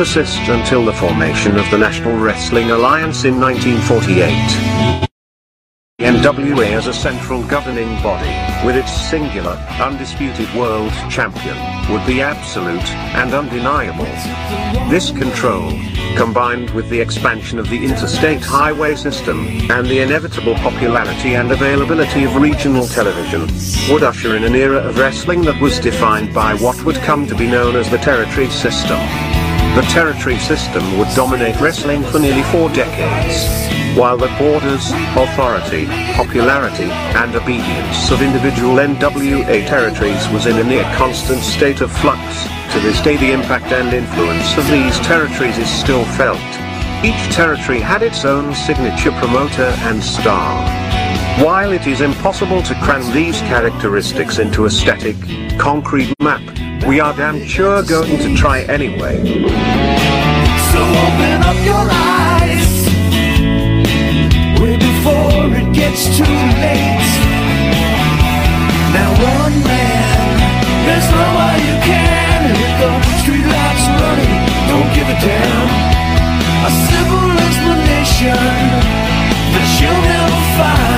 persist until the formation of the National Wrestling Alliance in 1948. NWA as a central governing body, with its singular, undisputed world champion, would be absolute and undeniable. This control, combined with the expansion of the interstate highway system, and the inevitable popularity and availability of regional television, would usher in an era of wrestling that was defined by what would come to be known as the territory system. The territory system would dominate wrestling for nearly four decades. While the borders, authority, popularity, and obedience of individual NWA territories was in a near constant state of flux, to this day the impact and influence of these territories is still felt. Each territory had its own signature promoter and star. While it is impossible to cram these characteristics into a static, concrete map, we are damn sure going to try anyway. So open up your eyes way before it gets too late. Now one man, there's no way you can. If the streetlights running, don't give a damn. A simple explanation that you'll never find.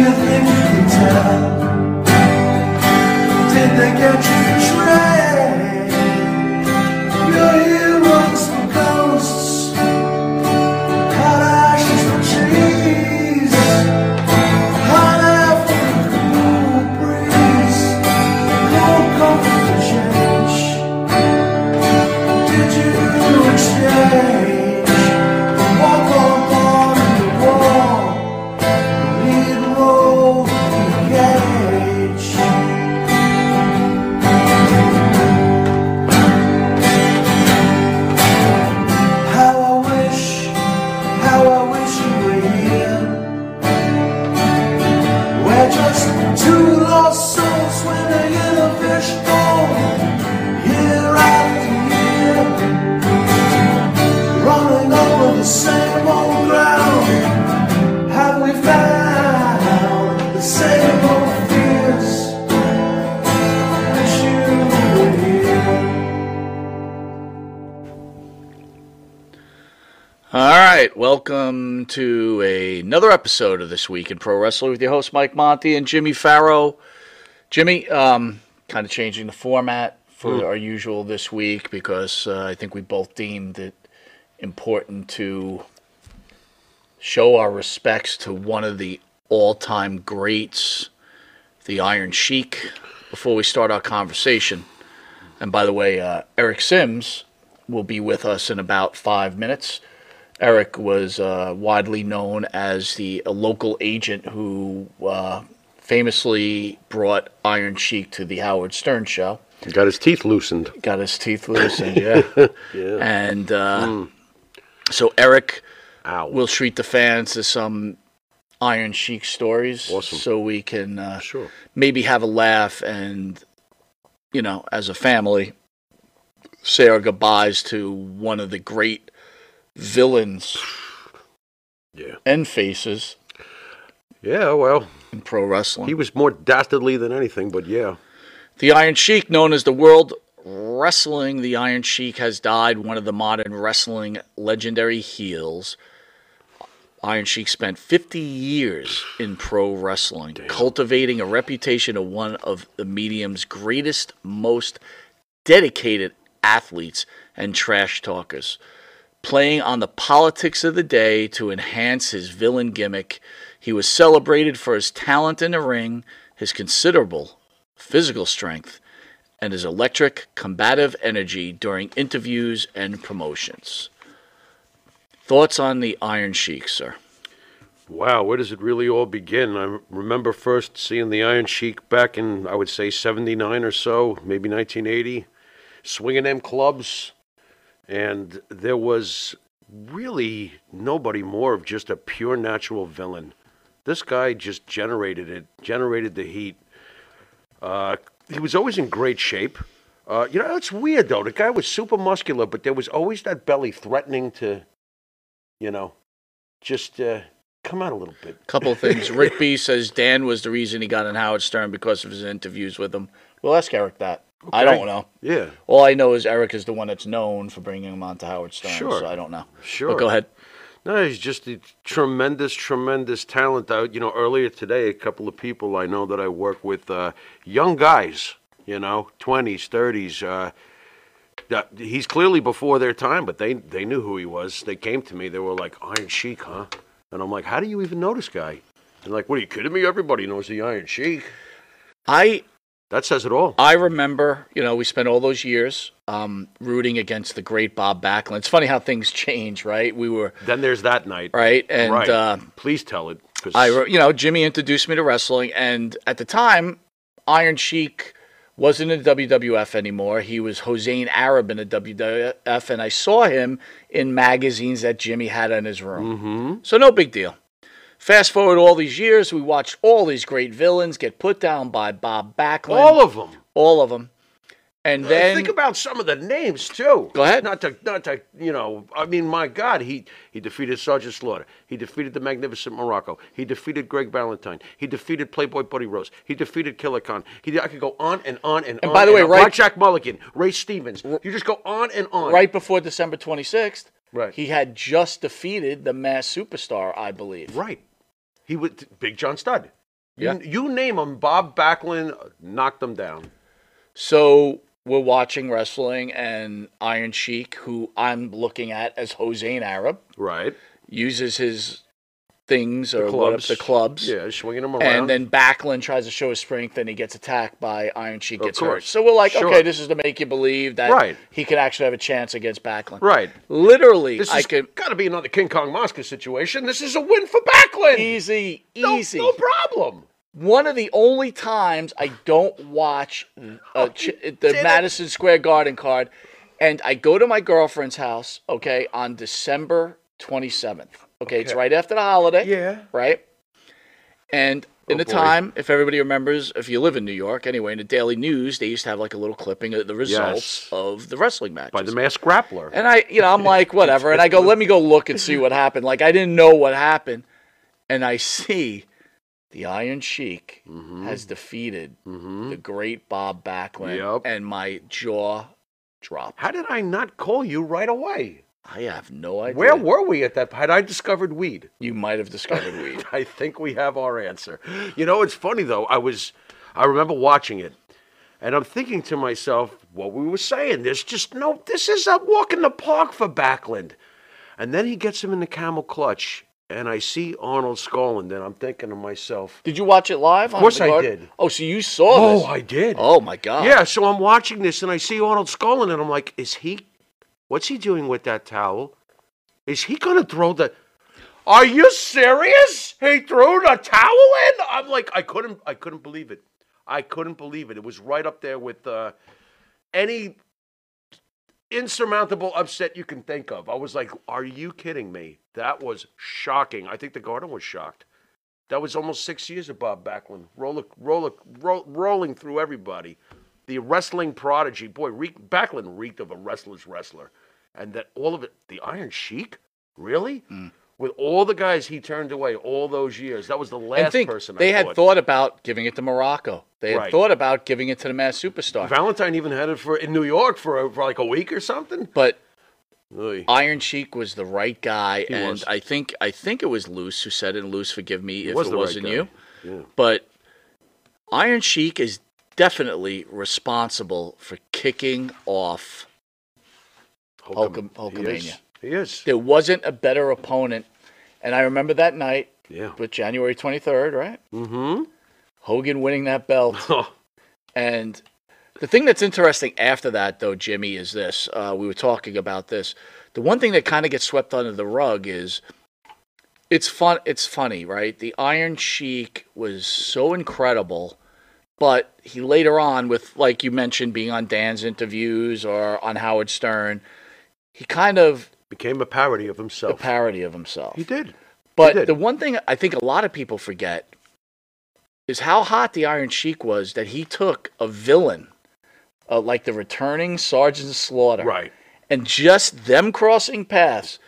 Do another episode of This Week in Pro Wrestling with your host Mike Monte and Jimmy Farrow. Jimmy, um, kind of changing the format for our usual this week because uh, I think we both deemed it important to show our respects to one of the all-time greats, the Iron Sheik, before we start our conversation. And by the way, uh, Eric Simms will be with us in about five minutes. Eric was uh, widely known as the a local agent who uh, famously brought Iron Sheik to the Howard Stern show. Got his teeth loosened. Got his teeth loosened, yeah. And uh, So Eric Ow. will treat the fans to some Iron Sheik stories, Awesome. so we can uh, Sure. maybe have a laugh and, you know, as a family, say our goodbyes to one of the great villains Yeah. and faces Yeah, well, in pro wrestling. he was more dastardly than anything, but yeah. The Iron Sheik, known as the World Wrestling, the Iron Sheik has died, one of the modern wrestling legendary heels. Iron Sheik spent 50 years in pro wrestling, cultivating a reputation of one of the medium's greatest, most dedicated athletes and trash talkers. Playing on the politics of the day to enhance his villain gimmick, he was celebrated for his talent in the ring, his considerable physical strength, and his electric, combative energy during interviews and promotions. Thoughts on the Iron Sheik, sir? Wow, where does it really all begin? I remember first seeing the Iron Sheik back in, I would say, 79 or so, maybe 1980, swinging them clubs. And there was really nobody more of just a pure natural villain. This guy just generated it, generated the heat. Uh, he was always in great shape. Uh, you know, it's weird though. The guy was super muscular, but there was always that belly threatening to, you know, just uh, come out a little bit. Couple of things. Rick B says Dan was the reason he got in Howard Stern because of his interviews with him. We'll ask Eric that. I don't know. Yeah, All I know is Eric is the one that's known for bringing him on to Howard Stern. Sure. So I don't know. sure. But go ahead. No, he's just a tremendous, tremendous talent. I, you know, earlier today, a couple of people I know that I work with, uh, young guys, you know, twenties, thirties. Uh, that he's clearly before their time, but they they knew who he was. They came to me. They were like, "Iron Sheik, huh?" And I'm like, "How do you even know this guy?" And like, "What are you kidding me? Everybody knows the Iron Sheik." I That says it all. I remember, you know, we spent all those years um, rooting against the great Bob Backlund. It's funny how things change, right? We were Then there's that night. right, and right. uh, Please tell it. 'cause- I, you know, Jimmy introduced me to wrestling, and at the time, Iron Sheik wasn't in the WWF anymore. He was Hossein Arab in the WWF, and I saw him in magazines that Jimmy had in his room. Mm-hmm. So no big deal. Fast forward all these years, we watched all these great villains get put down by Bob Backlund. all of them. all of them. And then think about some of the names too. Go ahead. Not to, not to, you know. I mean, my God, he he defeated Sergeant Slaughter. He defeated the Magnificent Muraco. He defeated Greg Valentine. He defeated Playboy Buddy Rose. He defeated Killer Khan. He, I could go on and on and, on. And by the way, on. right- Blackjack Mulligan, Ray Stevens. You just go on and on. right before December 26th, Right. he had just defeated the Masked Superstar, I believe. Right. He was Big John Studd. You, Yeah. you name him, Bob Backlund knocked them down. So we're watching wrestling, and Iron Sheik, who I'm looking at as Hossein Arab, Right. uses his things or The what clubs. the clubs. Yeah, swinging them around. And then Backlund tries to show his strength, and he gets attacked by Iron Sheik, Of gets hurt. course. So we're like, Sure. okay, this is to make you believe that Right. he could actually have a chance against Backlund. right. Literally, This I has got to be another King Kong Mosca situation. This is a win for Backlund. easy, easy. No, problem. One of the only times I don't watch uh, ch- the did it. Madison Square Garden card, and I go to my girlfriend's house, okay, on December 27th. Okay, it's right after the holiday. Yeah. Right? And in Oh, the boy. time, if everybody remembers, if you live in New York anyway, in the Daily News, they used to have like a little clipping of the results Yes. of the wrestling match By the masked grappler. And I, you know, I'm like, whatever. And I go, let me go look and see what happened. Like, I didn't know what happened. And I see the Iron Sheik mm-hmm. has defeated mm-hmm. the great Bob Backlund. Yep. And my jaw dropped. How did I not call you right away? I have no idea. Where were we at that? Had I discovered weed? You might have discovered weed. I think we have our answer. You know, it's funny though. I was, I remember watching it, and I'm thinking to myself, what we were saying. There's just no. This is a walk in the park for Backlund. And then he gets him in the camel clutch, and I see Arnold Skaaland. And I'm thinking to myself, Did you watch it live? Of course I did. Oh, so you saw oh, this? oh, I did. Oh, my God. Yeah, so I'm watching this and I see Arnold Skaaland and I'm like, is he, what's he doing with that towel? Is he going to throw the, are you serious? He threw the towel in? I'm like, I couldn't, I couldn't believe it. I couldn't believe it. It was right up there with uh, any insurmountable upset you can think of. I was like, "Are you kidding me?" That was shocking. I think the Garden was shocked. That was almost six years of Bob Backlund, roller, roller, ro- rolling through everybody. The wrestling prodigy, boy, reek, Backlund reeked of a wrestler's wrestler, and that all of it. The Iron Sheik, really? Hmm. With all the guys he turned away all those years, that was the last think person they I had thought. thought about giving it to Muraco. They had Right. thought about giving it to the Masked Superstar. Valentine even had it for in New York for, for like a week or something. But Oy. Iron Sheik was the right guy, He and was. I think I think it was Luce who said it. And Luce, forgive me if was it wasn't guy. you. Yeah. But Iron Sheik is definitely responsible for kicking off. Hulk- Hulkamania. He is. He is. There wasn't a better opponent, and I remember that night Yeah. with January twenty third, right? Mm-hmm. Hogan winning that belt. And the thing that's interesting after that, though, Jimmy, is this. Uh, we were talking about this. The one thing that kind of gets swept under the rug is it's fun. It's funny, right? The Iron Sheik was so incredible, but he later on, with like you mentioned, being on Dan's interviews or on Howard Stern, he kind of became a parody of himself. a parody of himself. he did. But did. the one thing I think a lot of people forget is how hot the Iron Sheik was that he took a villain, uh, like the returning Sergeant Slaughter, Right. and just them crossing paths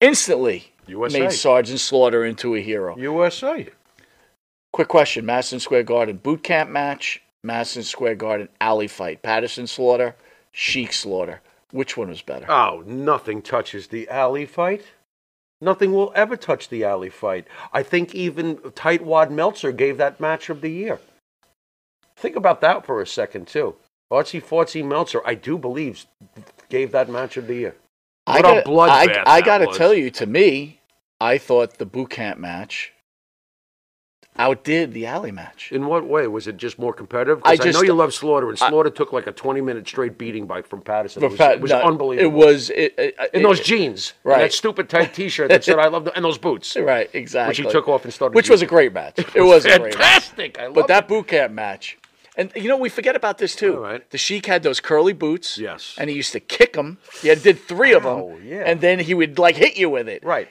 instantly USA. made Sergeant Slaughter into a hero. USA. Quick question: Madison Square Garden boot camp match, Madison Square Garden alley fight, Patterson Slaughter, Sheik Slaughter. Which one was better? Oh, nothing touches the alley fight. Nothing will ever touch the alley fight. I think even Tightwad Meltzer gave that match of the year. Think about that for a second, too. Artsy Fartsy Meltzer, I do believe, gave that match of the year. I What a gotta, bloodbath I, I gotta tell you, to me, I thought the boot camp match outdid the alley match. In what way? Was it just more competitive? I I, just- know you love Slaughter, and I- Slaughter took like a 20 minute straight beating by from Patterson. It was, Pat- it was no, unbelievable. It was it, it, uh, in it- those jeans, and Right. that stupid tight T-shirt that said "I love," and those boots, right exactly. which he took off and started. which was a great match. It, was, a great match. fantastic. I love But that boot camp match, and you know we forget about this too. All right. The Sheik had those curly boots. Yes. And he used to kick them. He had, did three of them. Wow, oh, yeah. And then he would like hit you with it. right.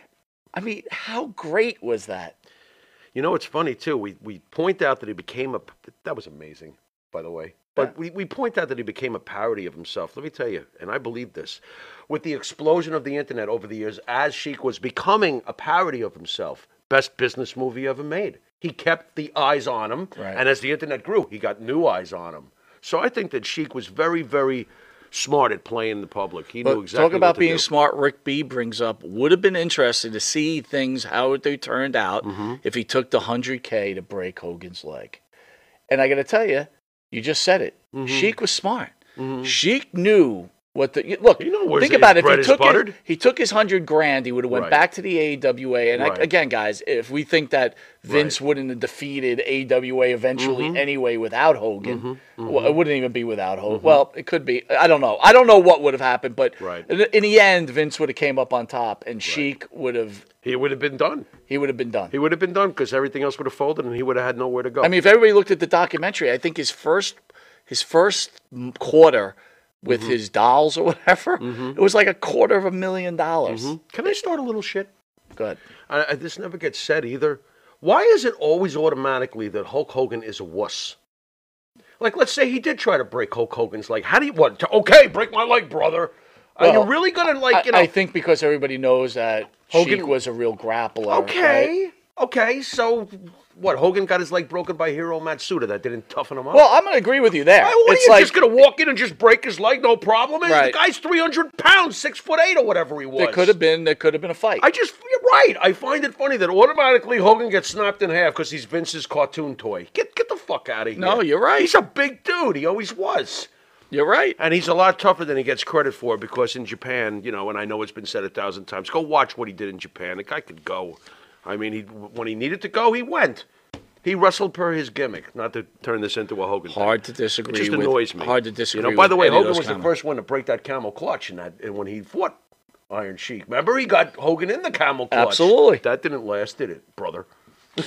I mean, how great was that? You know, it's funny too. We we point out that he became a. That was amazing, by the way. But we, we point out that he became a parody of himself. Let me tell you, and I believe this, with the explosion of the internet over the years, as Sheik was becoming a parody of himself, best business movie ever made. He kept the eyes on him, Right. and as the internet grew, he got new eyes on him. So I think that Sheik was very, very smart at playing the public. He But knew exactly talk about being do. smart. Rick B brings up would have been interesting to see things how they turned out Mm-hmm. if he took the hundred K to break Hogan's leg. And I got to tell you, you just said it. Mm-hmm. Sheik was smart. Sheik knew what the look. You know think about it. If he took it, he took his hundred grand. He would have went Right. back to the AWA. And I, again, guys, if we think that Vince wouldn't have defeated AWA eventually Mm-hmm. anyway without Hogan, mm-hmm. well, mm-hmm. it wouldn't even be without Hogan. Mm-hmm. Well, it could be. I don't know. I don't know what would have happened, but Right. in, in the end, Vince would have came up on top, and Sheik would have He would have been done. he would have been done. He would have been done because everything else would have folded, and he would have had nowhere to go. I mean, if everybody looked at the documentary, I think his first his first quarter with Mm-hmm. his dolls or whatever, it was like a quarter of a million dollars. Can I start a little shit? Good. I, I, this never gets said either. Why is it always automatically that Hulk Hogan is a wuss? Like, let's say he did try to break Hulk Hogan's leg. How do you what? to- Okay, break my leg, brother. Are Well, you really gonna like you I, know? I think because everybody knows that Hogan- Sheik was a real grappler. right? Okay. So what? Hogan got his leg broken by Hiro Matsuda. That didn't toughen him up. Well, I'm going to agree with you there. Why, what, are you like just gonna walk in and just break his leg? No problem. Man, Right. The guy's three hundred pounds, six foot eight, or whatever he was. there could have been there could have been a fight. I just, you're right. I find it funny that automatically Hogan gets snapped in half because he's Vince's cartoon toy. Get get the fuck out of here. No, you're right. He's a big dude. He always was. You're right. And he's a lot tougher than he gets credit for because in Japan, you know, and I know it's been said a thousand times, go watch what he did in Japan. The guy could go. I mean, he when he needed to go, he went. He wrestled per his gimmick, not to turn this into a Hogan. thing. Hard to disagree. It just with, annoys me. Hard to disagree. You know, by with the way, Hogan those was the first one to break that camel clutch in that and when he fought Iron Sheik. Remember, he got Hogan in the camel clutch. Absolutely. That didn't last, did it, brother?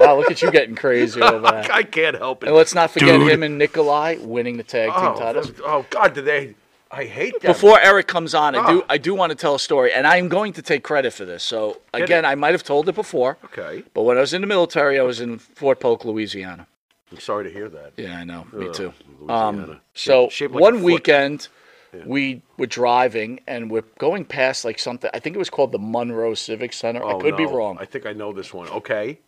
Wow, look at you getting crazy over that. I can't help it. And let's not forget Dude. him and Nikolai winning the tag team oh, titles. oh God, did they? I hate that. Before Eric comes on, I do Ah. I do want to tell a story, and I'm going to take credit for this. So Get again, it. I might have told it before, Okay. but when I was in the military, I was in Fort Polk, Louisiana. I'm sorry to hear that. Yeah, I know. Me Ugh, too. Louisiana. Um, so Shaped- shaped like a one foot. weekend, we were driving and we're going past like something. I think it was called the Monroe Civic Center. I Oh, could be no. wrong. I think I know this one. Okay.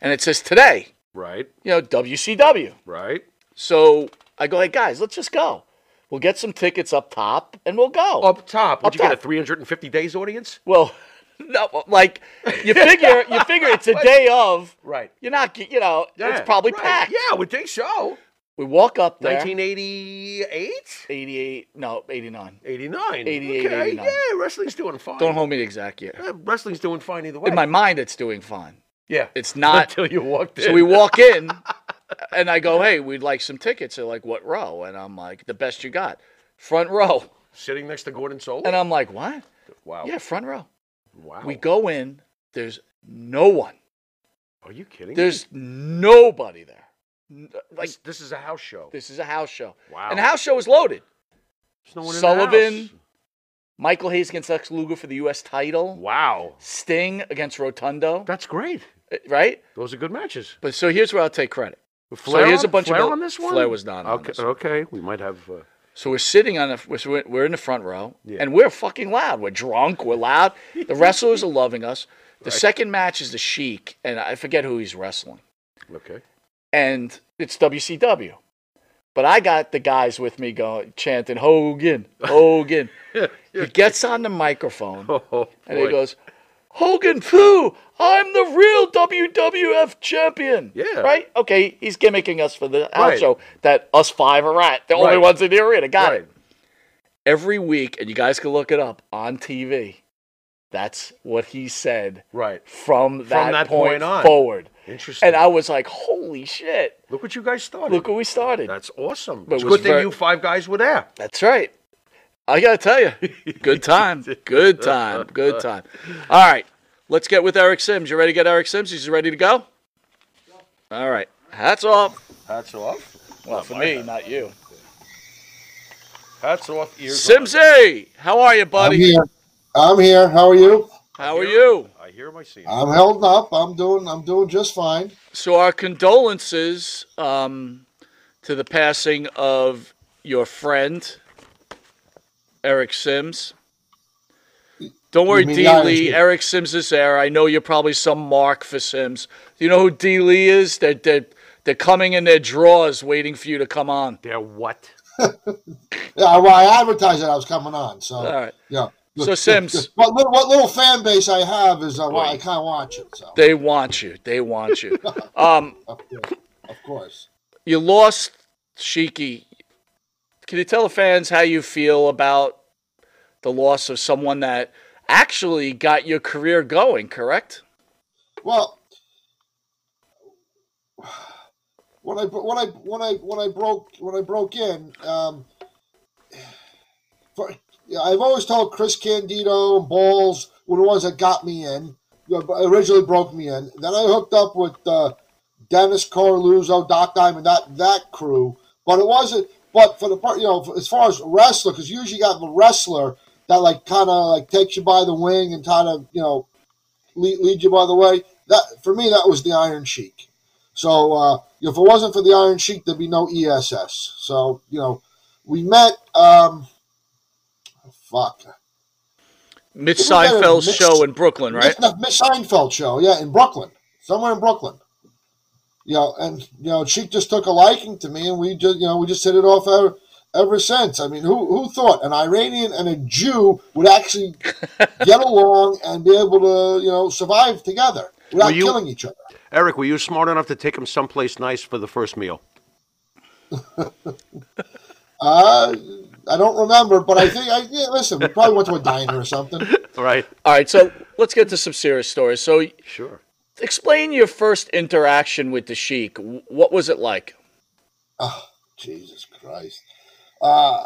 And it says today, Right. you know, WCW. Right. So I go, hey guys, let's just go. We'll get some tickets up top and we'll go. Up top. Would Up you get a 350 days audience? Well, no, like you figure, you figure it's a day of. Right. You're not, you know, it's probably right. packed. Yeah, I would think so. We walk up there. 1988? 88, no, 89. 89. 88, okay. 89. Yeah, wrestling's doing fine. Don't hold me the exact year. Yeah, wrestling's doing fine either way. In my mind, it's doing fine. yeah. It's not. Until you walked in. So we walk in, and I go, "Hey, we'd like some tickets." They're like, "What row?" And I'm like, "The best you got, front row." Sitting next to Gordon Solie? And I'm like, "What?" wow. Yeah, front row. Wow. We go in. There's no one. Are you kidding? me? There's nobody there. Like This, this is a house show. this is a house show, Wow. and the house show is loaded. There's no one in the Sullivan, house. Michael Hayes against Lex Luger for the U.S. title. Wow. Sting against Rotundo. That's great. Uh, Right. Those are good matches. But so here's where I'll take credit. Flair here's on, a bunch of Flair mil- on this one? Flair was not on okay, this one. Okay, we might have. Uh, So we're sitting on a, we're, we're in the front row, Yeah. and we're fucking loud. We're drunk. We're loud. The wrestlers are loving us. The second match is the Sheik, and I forget who he's wrestling, okay. and it's WCW. But I got the guys with me going chanting Hogan, Hogan. he gets on the microphone Oh, and he goes, Hogan, poo! I'm the real WWF champion. Yeah. Right? Okay, he's gimmicking us for the Right. show that us five are at. The only ones in the arena. Got Right. it. Every week, and you guys can look it up on TV. That's what he said Right. from that, that point, point on. forward. Interesting. And I was like, holy shit. Look what you guys started. Look what we started. That's awesome. But it's it good thing very- you five guys were there. That's right. I got to tell you, good time. Good time. Good time. All right. Let's get with Eric Simms. You ready to get Eric Simms? He's ready to go? All right. Hats off. Hats off. Well, for me, not you. Hats off. Ears on. Simsy, how are you, buddy? I'm buddy? here. I'm here. How are you? How are you? I hear my scene. I'm held up. I'm doing. I'm doing just fine. So, our condolences um, to the passing of your friend, Eric Simms. Don't worry, mean D. Lee. Eric Simms is there. I know you're probably some mark for Simms. Do you know who D. Lee is? They're, they're, they're coming in their drawers waiting for you to come on. They're what? Yeah, well, I advertised that I was coming on. So All right. yeah. So, Simms- what little, what little fan base I have is uh, well, I Right. kind of watch it. So They want you. They want you. Um, of course, of course. you lost Shiki. Can you tell the fans how you feel about the loss of someone that actually got your career going, correct? Well, when I when I when I when I broke when I broke in, um, for, yeah, I've always told Chris Candido and Balls were the ones that got me in. you Originally broke me in. Then I hooked up with uh, Dennis Coralluzzo, Doc Diamond, that that crew. But it wasn't. But for the part, you know, as far as wrestler, because you usually got the wrestler that like kind of like takes you by the wing and kind of you know lead, lead you by the way. That for me, that was the Iron Sheik. So uh, if it wasn't for the Iron Sheik, there'd be no ESS. So you know, we met. Um, fuck. Mitch It was at a Seinfeld's Mitch- show in Brooklyn, right? Miss, the Miss Seinfeld show, yeah, in Brooklyn, somewhere in Brooklyn. You know, and you know, Sheik just took a liking to me, and we just, you know, we just hit it off ever since. I mean, who who thought an Iranian and a Jew would actually get along and be able to, you know, survive together without you- killing each other? Eric, were you smart enough to take him someplace nice for the first meal? Uh, I don't remember, but I think I yeah, listen. We probably went to a diner or something. Right. All right, so let's get to some serious stories. So, Sure. explain your first interaction with the Sheik. What was it like? Oh, Jesus Christ. Uh,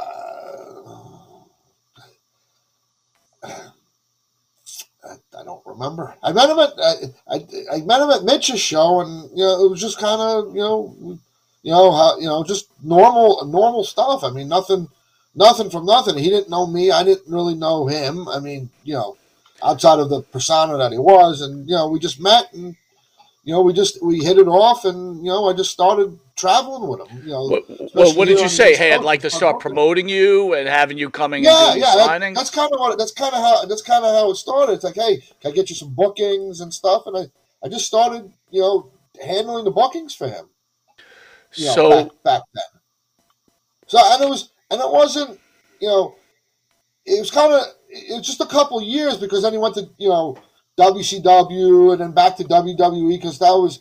I, don't remember. I met him at I, I, I met him at Mitch's show, and you know it was just kind of you know you know how you know just normal normal stuff. I mean nothing nothing from nothing. He didn't know me. I didn't really know him. I mean, you know, outside of the persona that he was, and you know, we just met and you know, we just we hit it off, and you know, I just started traveling with him. You know, Well, well, what did you say? Hey, I'd like to start promoting you and having you coming Yeah, and doing yeah, that- that's kind of what that's kind of how that's kind of how it started. It's like, hey, can I get you some bookings and stuff? And I I just started, you know, handling the bookings for him. You know, so back, back then. So and it was and it wasn't, you know, it was kind of it was just a couple years because then he went to you know WCW and then back to WWE because that was,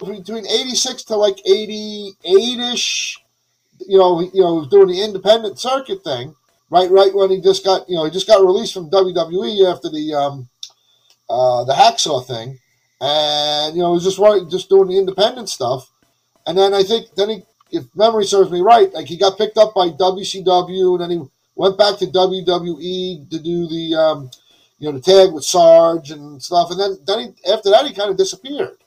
Between 86 to like 88ish you know you know doing the independent circuit thing right right when he just got you know he just got released from WWE after the um uh the hacksaw thing. And you know he was just right just doing the independent stuff. And then I think then he if memory serves me right like he got picked up by WCW and then he went back to WWE to do the um you know the tag with Sarge and stuff. And then then he after that he kind of disappeared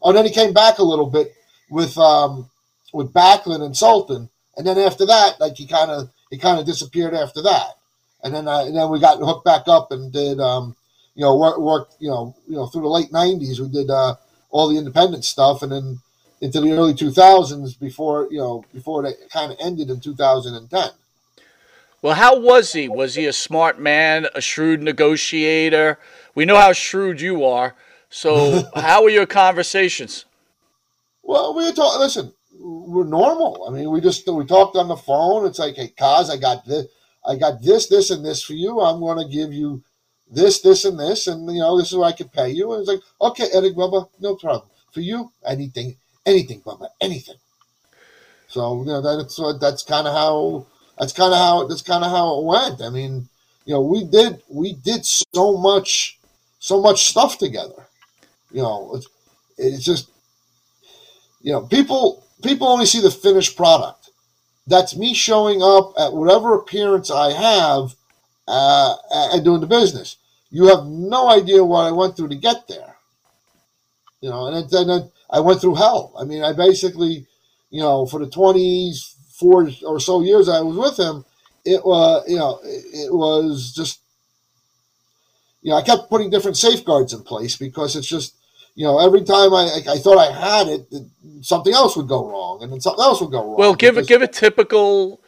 Oh, then he came back a little bit with um, with Backlund and Sultan, and then after that, like he kind of he kind of disappeared after that, and then uh, and then we got hooked back up and did um, you know work work you know you know through the late '90s we did uh, all the independent stuff, and then into the early 2000s before you know before it kind of ended in 2010. Well, how was he? Was he a smart man, a shrewd negotiator? We know how shrewd you are. So, how were your conversations? Well, we were talking. Listen, we're normal. I mean, we just we talked on the phone. It's like, hey, Kaz, I got this, I got this, this, and this for you. I'm going to give you this, this, and this, and you know, this is what I can pay you. And it's like, okay, Eric Bubba, no problem. For you, anything, anything, Bubba, anything. So you know, that's what that's kind of how that's kind of how that's kind of how it went. I mean, you know, we did we did so much so much stuff together. You know, it's, it's just you know people people only see the finished product. That's me showing up at whatever appearance i have uh, and doing the business. You have no idea what i went through to get there. You know and then i went through hell. I mean i basically you know for the 24 or so years i was with him it was you know it was just you know i kept putting different safeguards in place because it's just you know, every time I, I thought I had it, something else would go wrong, and then something else would go wrong. Well, give a give a typical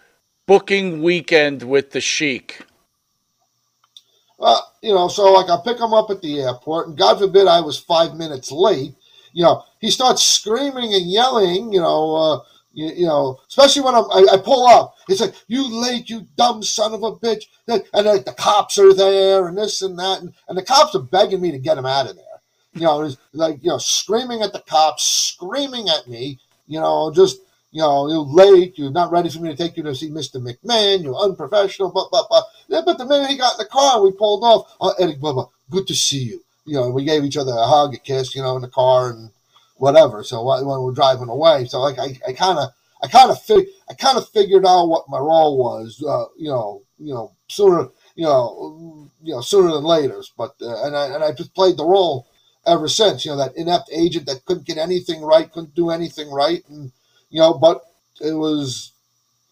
booking weekend with the Sheik. Uh, you know, so like I pick him up at the airport, and God forbid I was five minutes late. You know, he starts screaming and yelling. You know, uh, you, you know, especially when I'm, I, I pull up. It's like you late, you dumb son of a bitch, and like the cops are there, and this and that, and, and the cops are begging me to get him out of there. You know, like you know, screaming at the cops, screaming at me. You know, just you know, you're late. You're not ready for me to take you to see Mr. McMahon. You're unprofessional. But but but yeah, but the minute he got in the car we pulled off, oh, Eddie Bubba, good to see you. You know, we gave each other a hug, a kiss, you know, in the car and whatever. So when we're driving away, so like I I kind of I kind of fig- I kind of figured out what my role was. Uh, you know, you know, sooner you know you know sooner than later. But uh, and I and I just played the role ever since. You know, that inept agent that couldn't get anything right, couldn't do anything right, and you know, but it was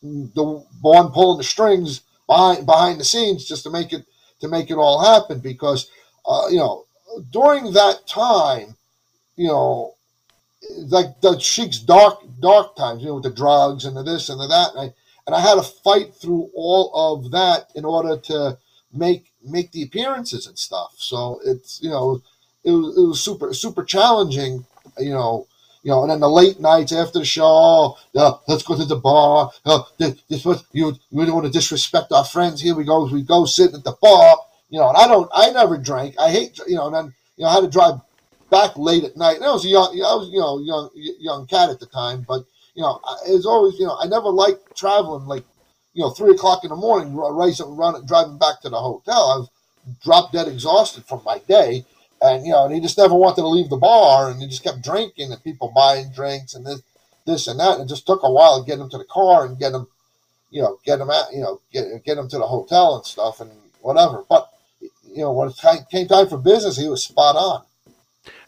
the one pulling the strings behind behind the scenes just to make it to make it all happen because uh, you know during that time you know like the Sheik's dark dark times, you know, with the drugs and the this and the that, and I and I had to fight through all of that in order to make make the appearances and stuff. So it's you know it was, it was super super challenging, you know. You know, and then the late nights after the show, uh, let's go to the bar. Uh, this, this was you. You don't want to disrespect our friends. Here we go. We go sit at the bar. You know, and I don't. I never drank. I hate. You know, and then you know I had to drive back late at night. And I was a young. I was you know young young cat at the time, but you know was always you know I never liked traveling like you know three o'clock in the morning, racing, running, driving back to the hotel. I was drop dead exhausted from my day and you know, and he just never wanted to leave the bar, and he just kept drinking, and people buying drinks and this, this and that. And it just took a while to get him to the car and get him, you know, get him out, you know, get get him to the hotel and stuff and whatever. But you know, when it came time for business, he was spot on.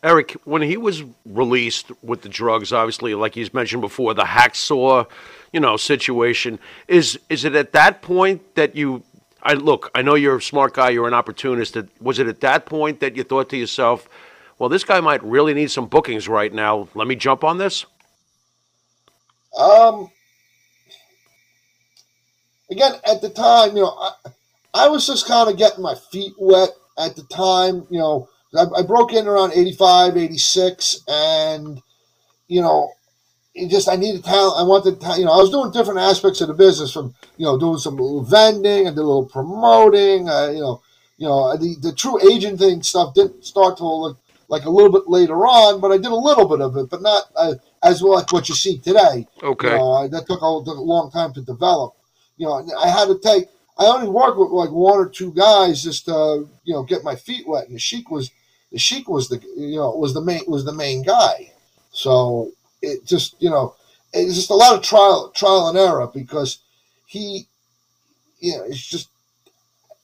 Eric, when he was released with the drugs, obviously, like he's mentioned before, the hacksaw, you know, situation is is it at that point that you I look, I know you're a smart guy, you're an opportunist. Was it at that point that you thought to yourself, well, this guy might really need some bookings right now. Let me jump on this? Um, again, at the time, you know, I, I was just kind of getting my feet wet at the time. You know, I, I broke in around 85, 86, and, you know, it just I needed talent. I wanted, you know, I was doing different aspects of the business from, you know, doing some little vending and did a little promoting. Uh, you know, you know, the the true agent thing stuff didn't start to look like a little bit later on, but I did a little bit of it, but not uh, as well like what you see today. Okay, you know, that took a, took a long time to develop. You know, I had to take. I only worked with like one or two guys just to you know get my feet wet, and the Sheik was the Sheik was the you know was the main was the main guy. So it just you know it's just a lot of trial trial and error because he you know it's just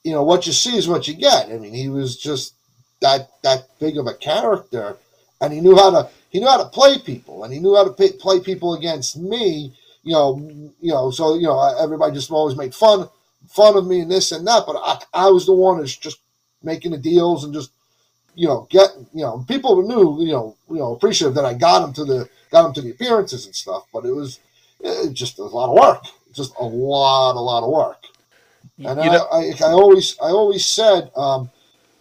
you know what you see is what you get. I mean he was just that that big of a character and he knew how to he knew how to play people and he knew how to pay, play people against me you know you know so you know everybody just always made fun fun of me and this and that but i, I was the one who's just making the deals and just you know get you know people knew you know you know appreciative that i got him to the got him to the appearances and stuff. But it was it just a lot of work, just a lot, a lot of work. And I, know, I, I, always, I always said, um,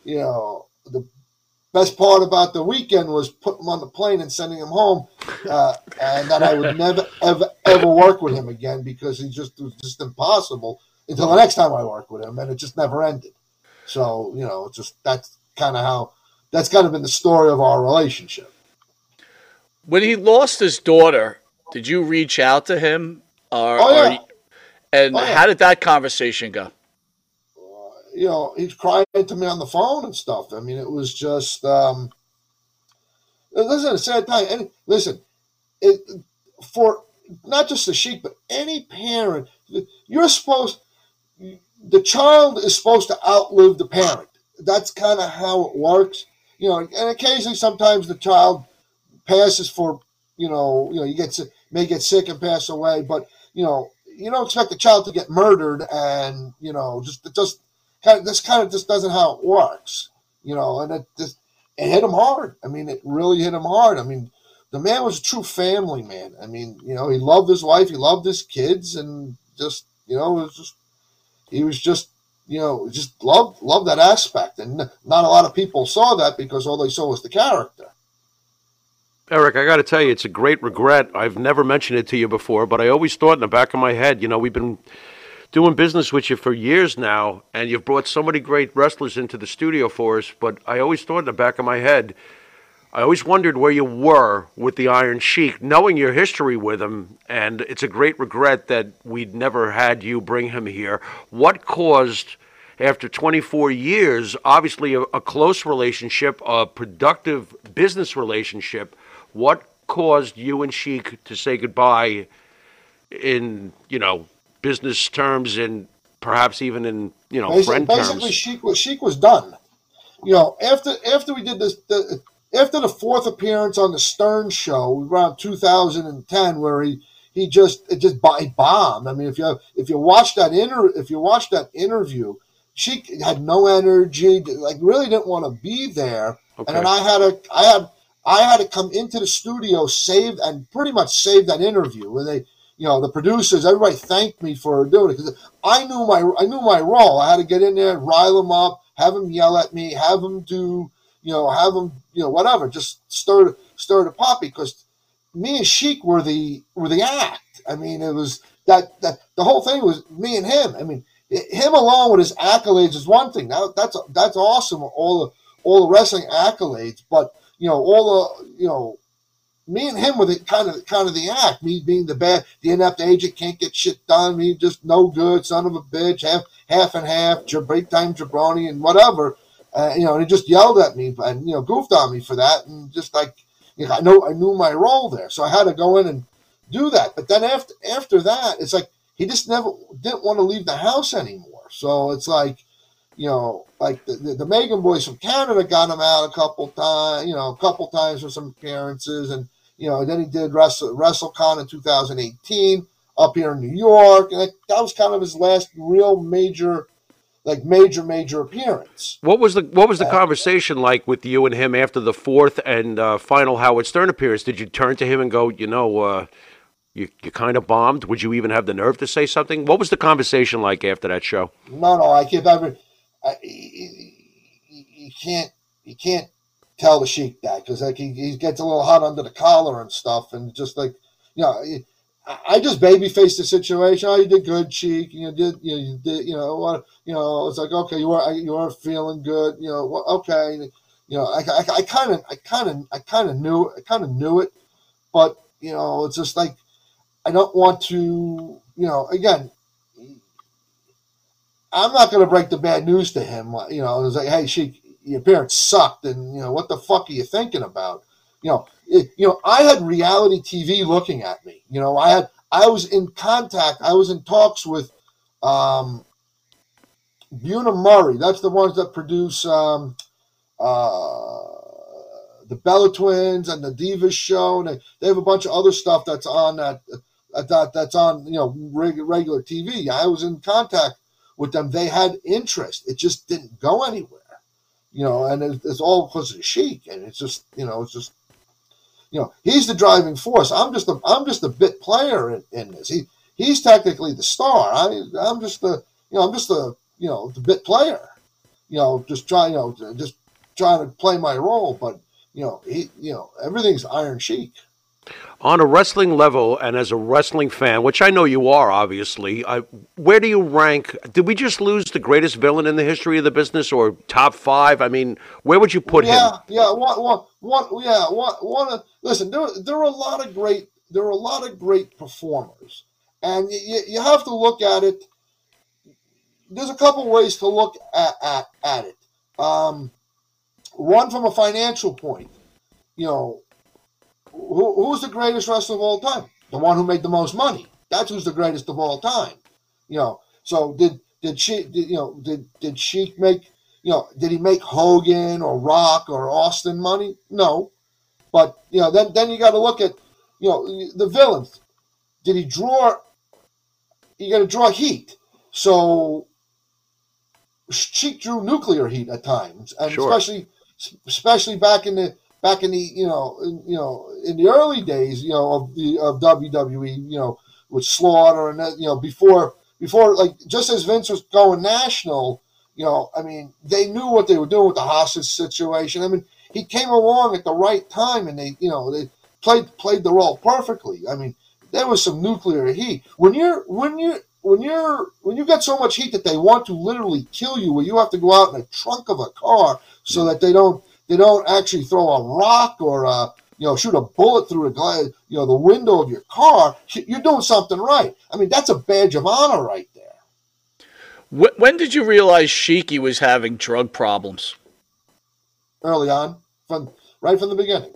you know, the best part about the weekend was putting him on the plane and sending him home, uh, and that I would never, ever, ever work with him again because he just was just impossible until the next time I worked with him, and it just never ended. So you know, just that's kind of how that's kind of been the story of our relationship. When he lost his daughter, did you reach out to him? Or, oh, yeah. You, and oh, yeah. how did that conversation go? you know, he's crying to me on the phone and stuff. I mean, it was just, um, listen, a sad time. And listen, it, for not just the sheik, but any parent, you're supposed, the child is supposed to outlive the parent. That's kind of how it works. You know, and occasionally sometimes the child passes for, you know, you know, you get to may get sick and pass away, but you know, you don't expect the child to get murdered, and you know, just just kind of this kind of just doesn't how it works, you know, and it just it hit him hard. I mean, it really hit him hard. I mean, the man was a true family man. I mean, you know, he loved his wife, he loved his kids, and just you know, it was just he was just you know just love loved that aspect, and not a lot of people saw that because all they saw was the character. Eric, I got to tell you, it's a great regret. I've never mentioned it to you before, but I always thought in the back of my head, you know, we've been doing business with you for years now, and you've brought so many great wrestlers into the studio for us. But I always thought in the back of my head, I always wondered where you were with the Iron Sheik, knowing your history with him, and it's a great regret that we'd never had you bring him here. What caused, after 24 years, obviously a, a close relationship, a productive business relationship? What caused you and Sheik to say goodbye in, you know, business terms and perhaps even in, you know, basically, friend basically terms? Sheik was Sheik was done. You know, after after we did this the, after the fourth appearance on the Stern show around 2010 where he he just it just he bombed. I mean, if you if you watch that inter if you watch that interview, she had no energy, like really didn't want to be there. Okay. And then I had a I had I had to come into the studio, save and pretty much save that interview. Where they, you know, the producers, everybody thanked me for doing it because I knew my I knew my role. I had to get in there, rile them up, have them yell at me, have them do, you know, have them, you know, whatever, just stir stir the pot because me and Sheik were the were the act. I mean, it was that that the whole thing was me and him. I mean, him along with his accolades is one thing. Now that's that's awesome. All the all the wrestling accolades, but you know all the you know me and him were the kind of kind of the act. Me being the bad, the inept agent can't get shit done. Me just no good, son of a bitch, half half and half, break time jabroni and whatever. Uh, you know, and he just yelled at me and you know goofed on me for that, and just like you know, I know I knew my role there, so I had to go in and do that. But then after after that, it's like he just never didn't want to leave the house anymore. So it's like, you know, like the, the, the Megan boys from Canada got him out a couple times, you know, a couple times for some appearances, and you know, then he did Wrestle WrestleCon in 2018 up here in New York, and that, that was kind of his last real major like major major appearance. What was the what was the uh, conversation like with you and him after the fourth and uh, final Howard Stern appearance? Did you turn to him and go, you know, uh, you you kind of bombed? Would you even have the nerve to say something? What was the conversation like after that show? No, no, I can't. I, you can't you can't tell the sheik that because like he, he gets a little hot under the collar and stuff, and just like you know I just baby faced the situation. Oh, you did good, cheek. You did, you know, you did, you know what, you know. It's like okay, you are you are feeling good. You know, okay. You know, I I kind of, I kind of, I kind of knew, I kind of knew it, but you know, it's just like I don't want to, you know, again. I'm not going to break the bad news to him. You know, it's like, hey, she, your parents sucked, and you know, what the fuck are you thinking about? You know, it, you know, I had reality TV looking at me. You know, I had I was in contact. I was in talks with um, Bunim/Murray. That's the ones that produce um, uh, the Bella Twins and the Divas show, and they, they have a bunch of other stuff that's on that, that that's on you know regular TV. I was in contact with them. They had interest. It just didn't go anywhere. You know, and it's, it's all because of Sheik, and it's just you know it's just you know, he's the driving force. I'm just a I'm just a bit player in, in this. He he's technically the star. I I'm just the you know I'm just the you know the bit player. You know, just trying you know just trying to play my role. But you know he you know everything's Iron Sheik on a wrestling level and as a wrestling fan, which I know you are, obviously, I, where do you rank? Did we just lose the greatest villain in the history of the business, or top five? I mean, where would you put yeah, him? Yeah, one, one, one, yeah, one, one. Listen, there, there are a lot of great, there are a lot of great performers, and you, you have to look at it. There's a couple ways to look at at, at it. Um, one from a financial point, you know who, who's the greatest wrestler of all time? The one who made the most money. That's who's the greatest of all time. You know. So did did she did, you know did did she make you know did he make Hogan or Rock or Austin money? No. But you know then then you got to look at you know the villains. Did he draw? You got to draw heat. So she drew nuclear heat at times, and sure. especially especially back in the back in the you know in, you know in the early days you know of the of WWE you know with Slaughter and that, you know before before like just as Vince was going national you know I mean they knew what they were doing with the hostage situation. I mean he came along at the right time and they you know they played played the role perfectly. I mean there was some nuclear heat. When you're when you when you're when you get so much heat that they want to literally kill you where you have to go out in the trunk of a car so that they don't they don't actually throw a rock or a, you know shoot a bullet through the glass, you know the window of your car. You're doing something right. I mean that's a badge of honor right there. When did you realize Sheiky was having drug problems? Early on, from right from the beginning.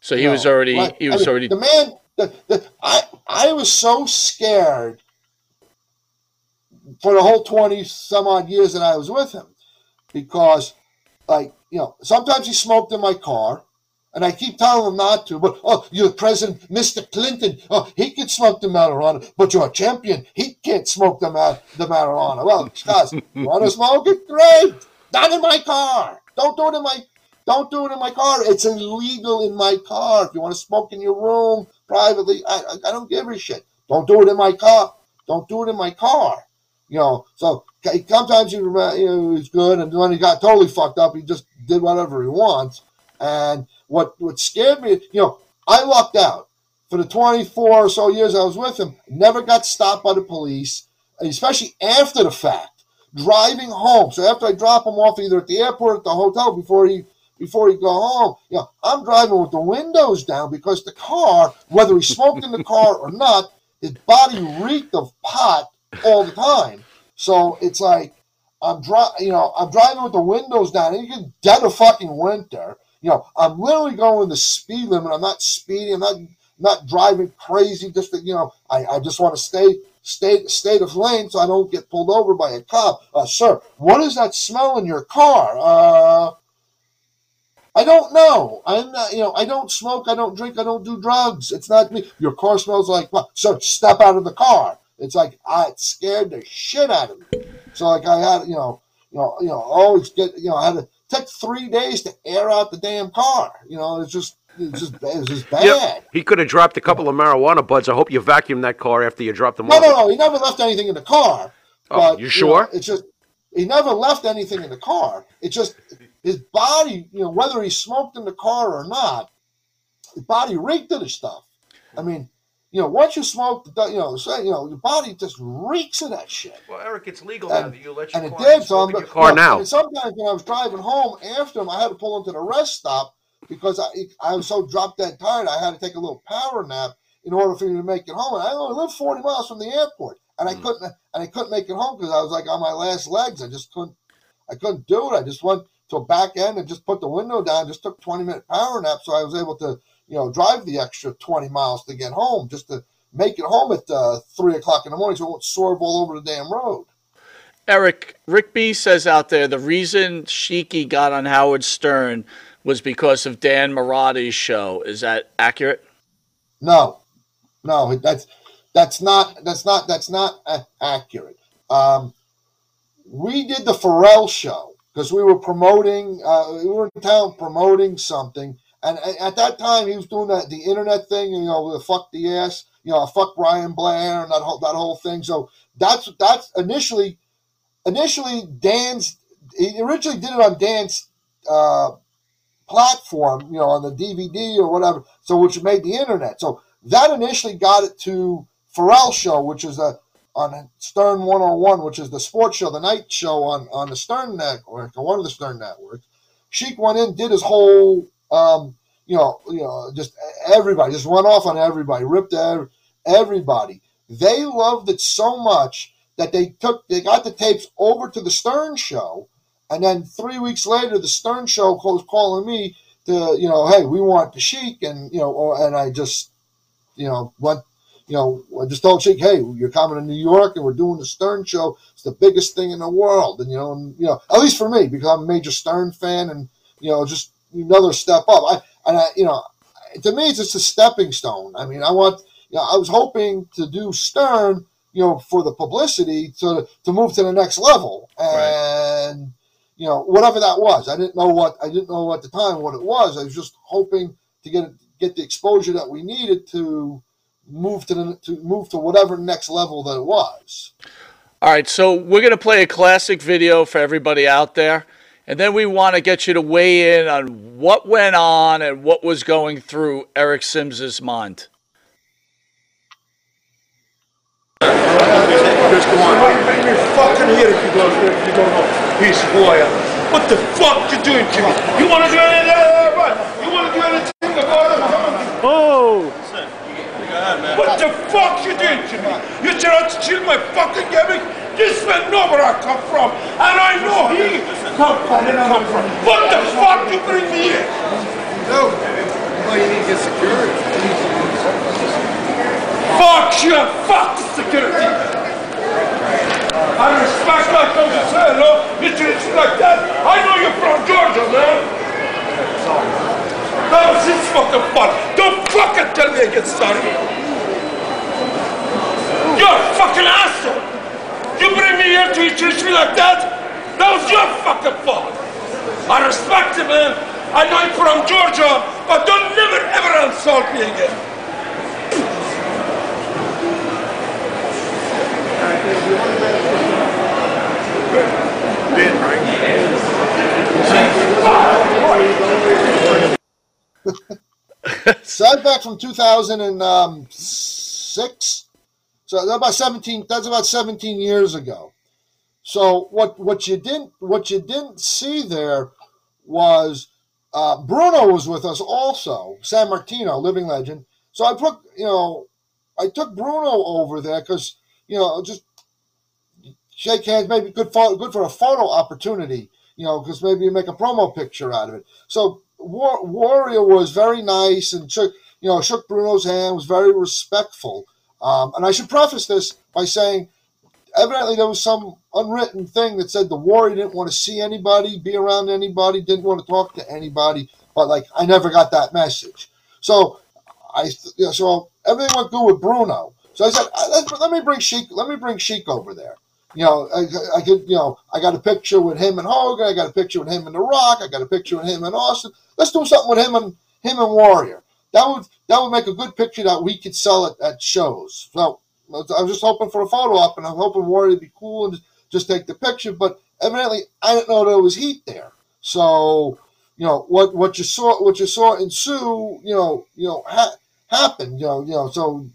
So he you was know, already right? he was I mean, already the man. The, the, I I was so scared for the whole twenty some odd years that I was with him because like you know, sometimes he smoked in my car, and I keep telling him not to. But oh, you're President, Mr. Clinton. Oh, he can smoke the marijuana, but you're a champion. He can't smoke the ma- the marijuana. Well, guys, you want to smoke it? Great. Not in my car. Don't do it in my. don't do it in my car. It's illegal in my car. If you want to smoke in your room privately, I, I, I don't give a shit. Don't do it in my car. Don't do it in my car. You know, so sometimes he, you know, he's good, and when he got totally fucked up, he just did whatever he wants. And what what scared me, you know, I lucked out for the 24 or so years I was with him. Never got stopped by the police, especially after the fact, driving home. So after I drop him off either at the airport or at the hotel before he before he go home, you know, I'm driving with the windows down because the car, whether he smoked in the car or not, his body reeked of pot all the time. So it's like I'm dri- you know, I'm driving with the windows down, and you get dead of fucking winter. You know, I'm literally going the speed limit. I'm not speeding. I'm not not driving crazy. Just to, you know, I, I just want to stay stay state of lane so I don't get pulled over by a cop. Uh, sir, what is that smell in your car? Uh, I don't know. I'm not, you know, I don't smoke, I don't drink, I don't do drugs. It's not me. Your car smells like what? So step out of the car. It's like I it scared the shit out of me. So like I had, you know, you know, you know, always get, you know, I had to take three days to air out the damn car. You know, it's just, it's just, it's just bad. Yep. He could have dropped a couple of marijuana buds. I hope you vacuumed that car after you dropped them No, off. no, no. He never left anything in the car. Oh, But, you know, sure? it's just he never left anything in the car. It's just his body, you know, whether he smoked in the car or not, his body reeked of the stuff. I mean, you know, once you smoke, the- you know, say, you know, your body just reeks of that shit. Well, Eric, it's legal And- now that you let And your it car did. So I'm in your car know, now. And sometimes when I was driving home after him, I had to pull into the rest stop because I I was so drop dead tired. I had to take a little power nap in order for me to make it home. And I only live 40 miles from the airport, and I Mm. couldn't and I couldn't make it home because I was like on my last legs. I just couldn't. I couldn't do it. I just went to a back end and just put the window down. Just took 20 minute power nap, so I was able to you know drive the extra 20 miles to get home, just to make it home at uh, three o'clock in the morning, so it won't swerve all over the damn road. Eric, Rick B says out there the reason Sheiky got on Howard Stern was because of Dan Marati's show. Is that accurate? No, no, that's that's not that's not that's not uh, accurate. Um, we did the Ferrall show because we were promoting. Uh, we were in town promoting something, and at that time he was doing that the internet thing. You know, the fuck the ass. You know, fuck Brian Blair and that whole that whole thing. So that's that's initially initially Dan's. He originally did it on Dan's. Uh, platform, you know, on the DVD or whatever, so which made the internet. So that initially got it to Ferrall show, which is a on Stern 101, which is the sports show, the night show on on the Stern network, or one of the Stern networks. Sheik went in, did his whole, um, you know, you know, just everybody, just went off on everybody, ripped everybody. They loved it so much that they took, they got the tapes over to the Stern show, and then three weeks later, the Stern show was calling me to, you know, hey, we want the Sheik, and you know, and I just, you know, went, you know, I just told Sheik, hey, you're coming to New York, and we're doing the Stern show. It's the biggest thing in the world, and you know, and, you know, at least for me, because I'm a major Stern fan, and you know, just another step up. I and I, you know, to me, it's just a stepping stone. I mean, I want, you know, I was hoping to do Stern, you know, for the publicity to to move to the next level, and you know, whatever that was. I didn't know what I didn't know at the time what it was. I was just hoping to get get the exposure that we needed to move to the to move to whatever next level that it was. All right, so we're going to play a classic video for everybody out there. And then we want to get you to weigh in on what went on and what was going through Eric Simms's mind. Just come on. You fucking hit if you don't, you don't know. Of lawyer. What the fuck you doing me? You want to do anything? You want to do anything? Oh. What the fuck you doing to me? You trying to steal my fucking gimmick? This man know where I come from, and I know he come from. Come from. What the fuck you bring me here? No. Well, you need to get security. Fuck you, fuck the security. I respect like I'm saying, no? You treat you like that. I know you're from Georgia, man. Sorry. That was his fucking fault. Don't fucking tell me I get started. You're a fucking asshole. You bring me here to treat me like that? That was your fucking fault. I respect you, man. I know I'm from Georgia, but don't never ever insult me again. So that's back from 2006. Um, So that's about 17. That's about 17 years ago. So what what you didn't what you didn't see there was uh, Bruno was with us also. Sammartino, living legend. So I put you know I took Bruno over there because you know just shake hands, maybe good photo, good for a photo opportunity. You know, because maybe you make a promo picture out of it. So War, Warrior was very nice and shook, you know, shook Bruno's hand, was very respectful. Um, and I should preface this by saying, evidently there was some unwritten thing that said the Warrior didn't want to see anybody, be around anybody, didn't want to talk to anybody. But like, I never got that message. So I, you know, so everything went good with Bruno. So I said, "Uh, let, let me bring Sheik, let me bring Sheik over there. You know, I, I could, you know, I got a picture with him and Hogan. I got a picture with him and The Rock. I got a picture with him and Austin. Let's do something with him and him and Warrior. That would that would make a good picture that we could sell it at shows. So I was just hoping for a photo op, and I'm hoping Warrior to be cool and just, just take the picture. But evidently, I didn't know there was heat there. So you know what what you saw what you saw ensue. You know you know ha- happened. You know you know so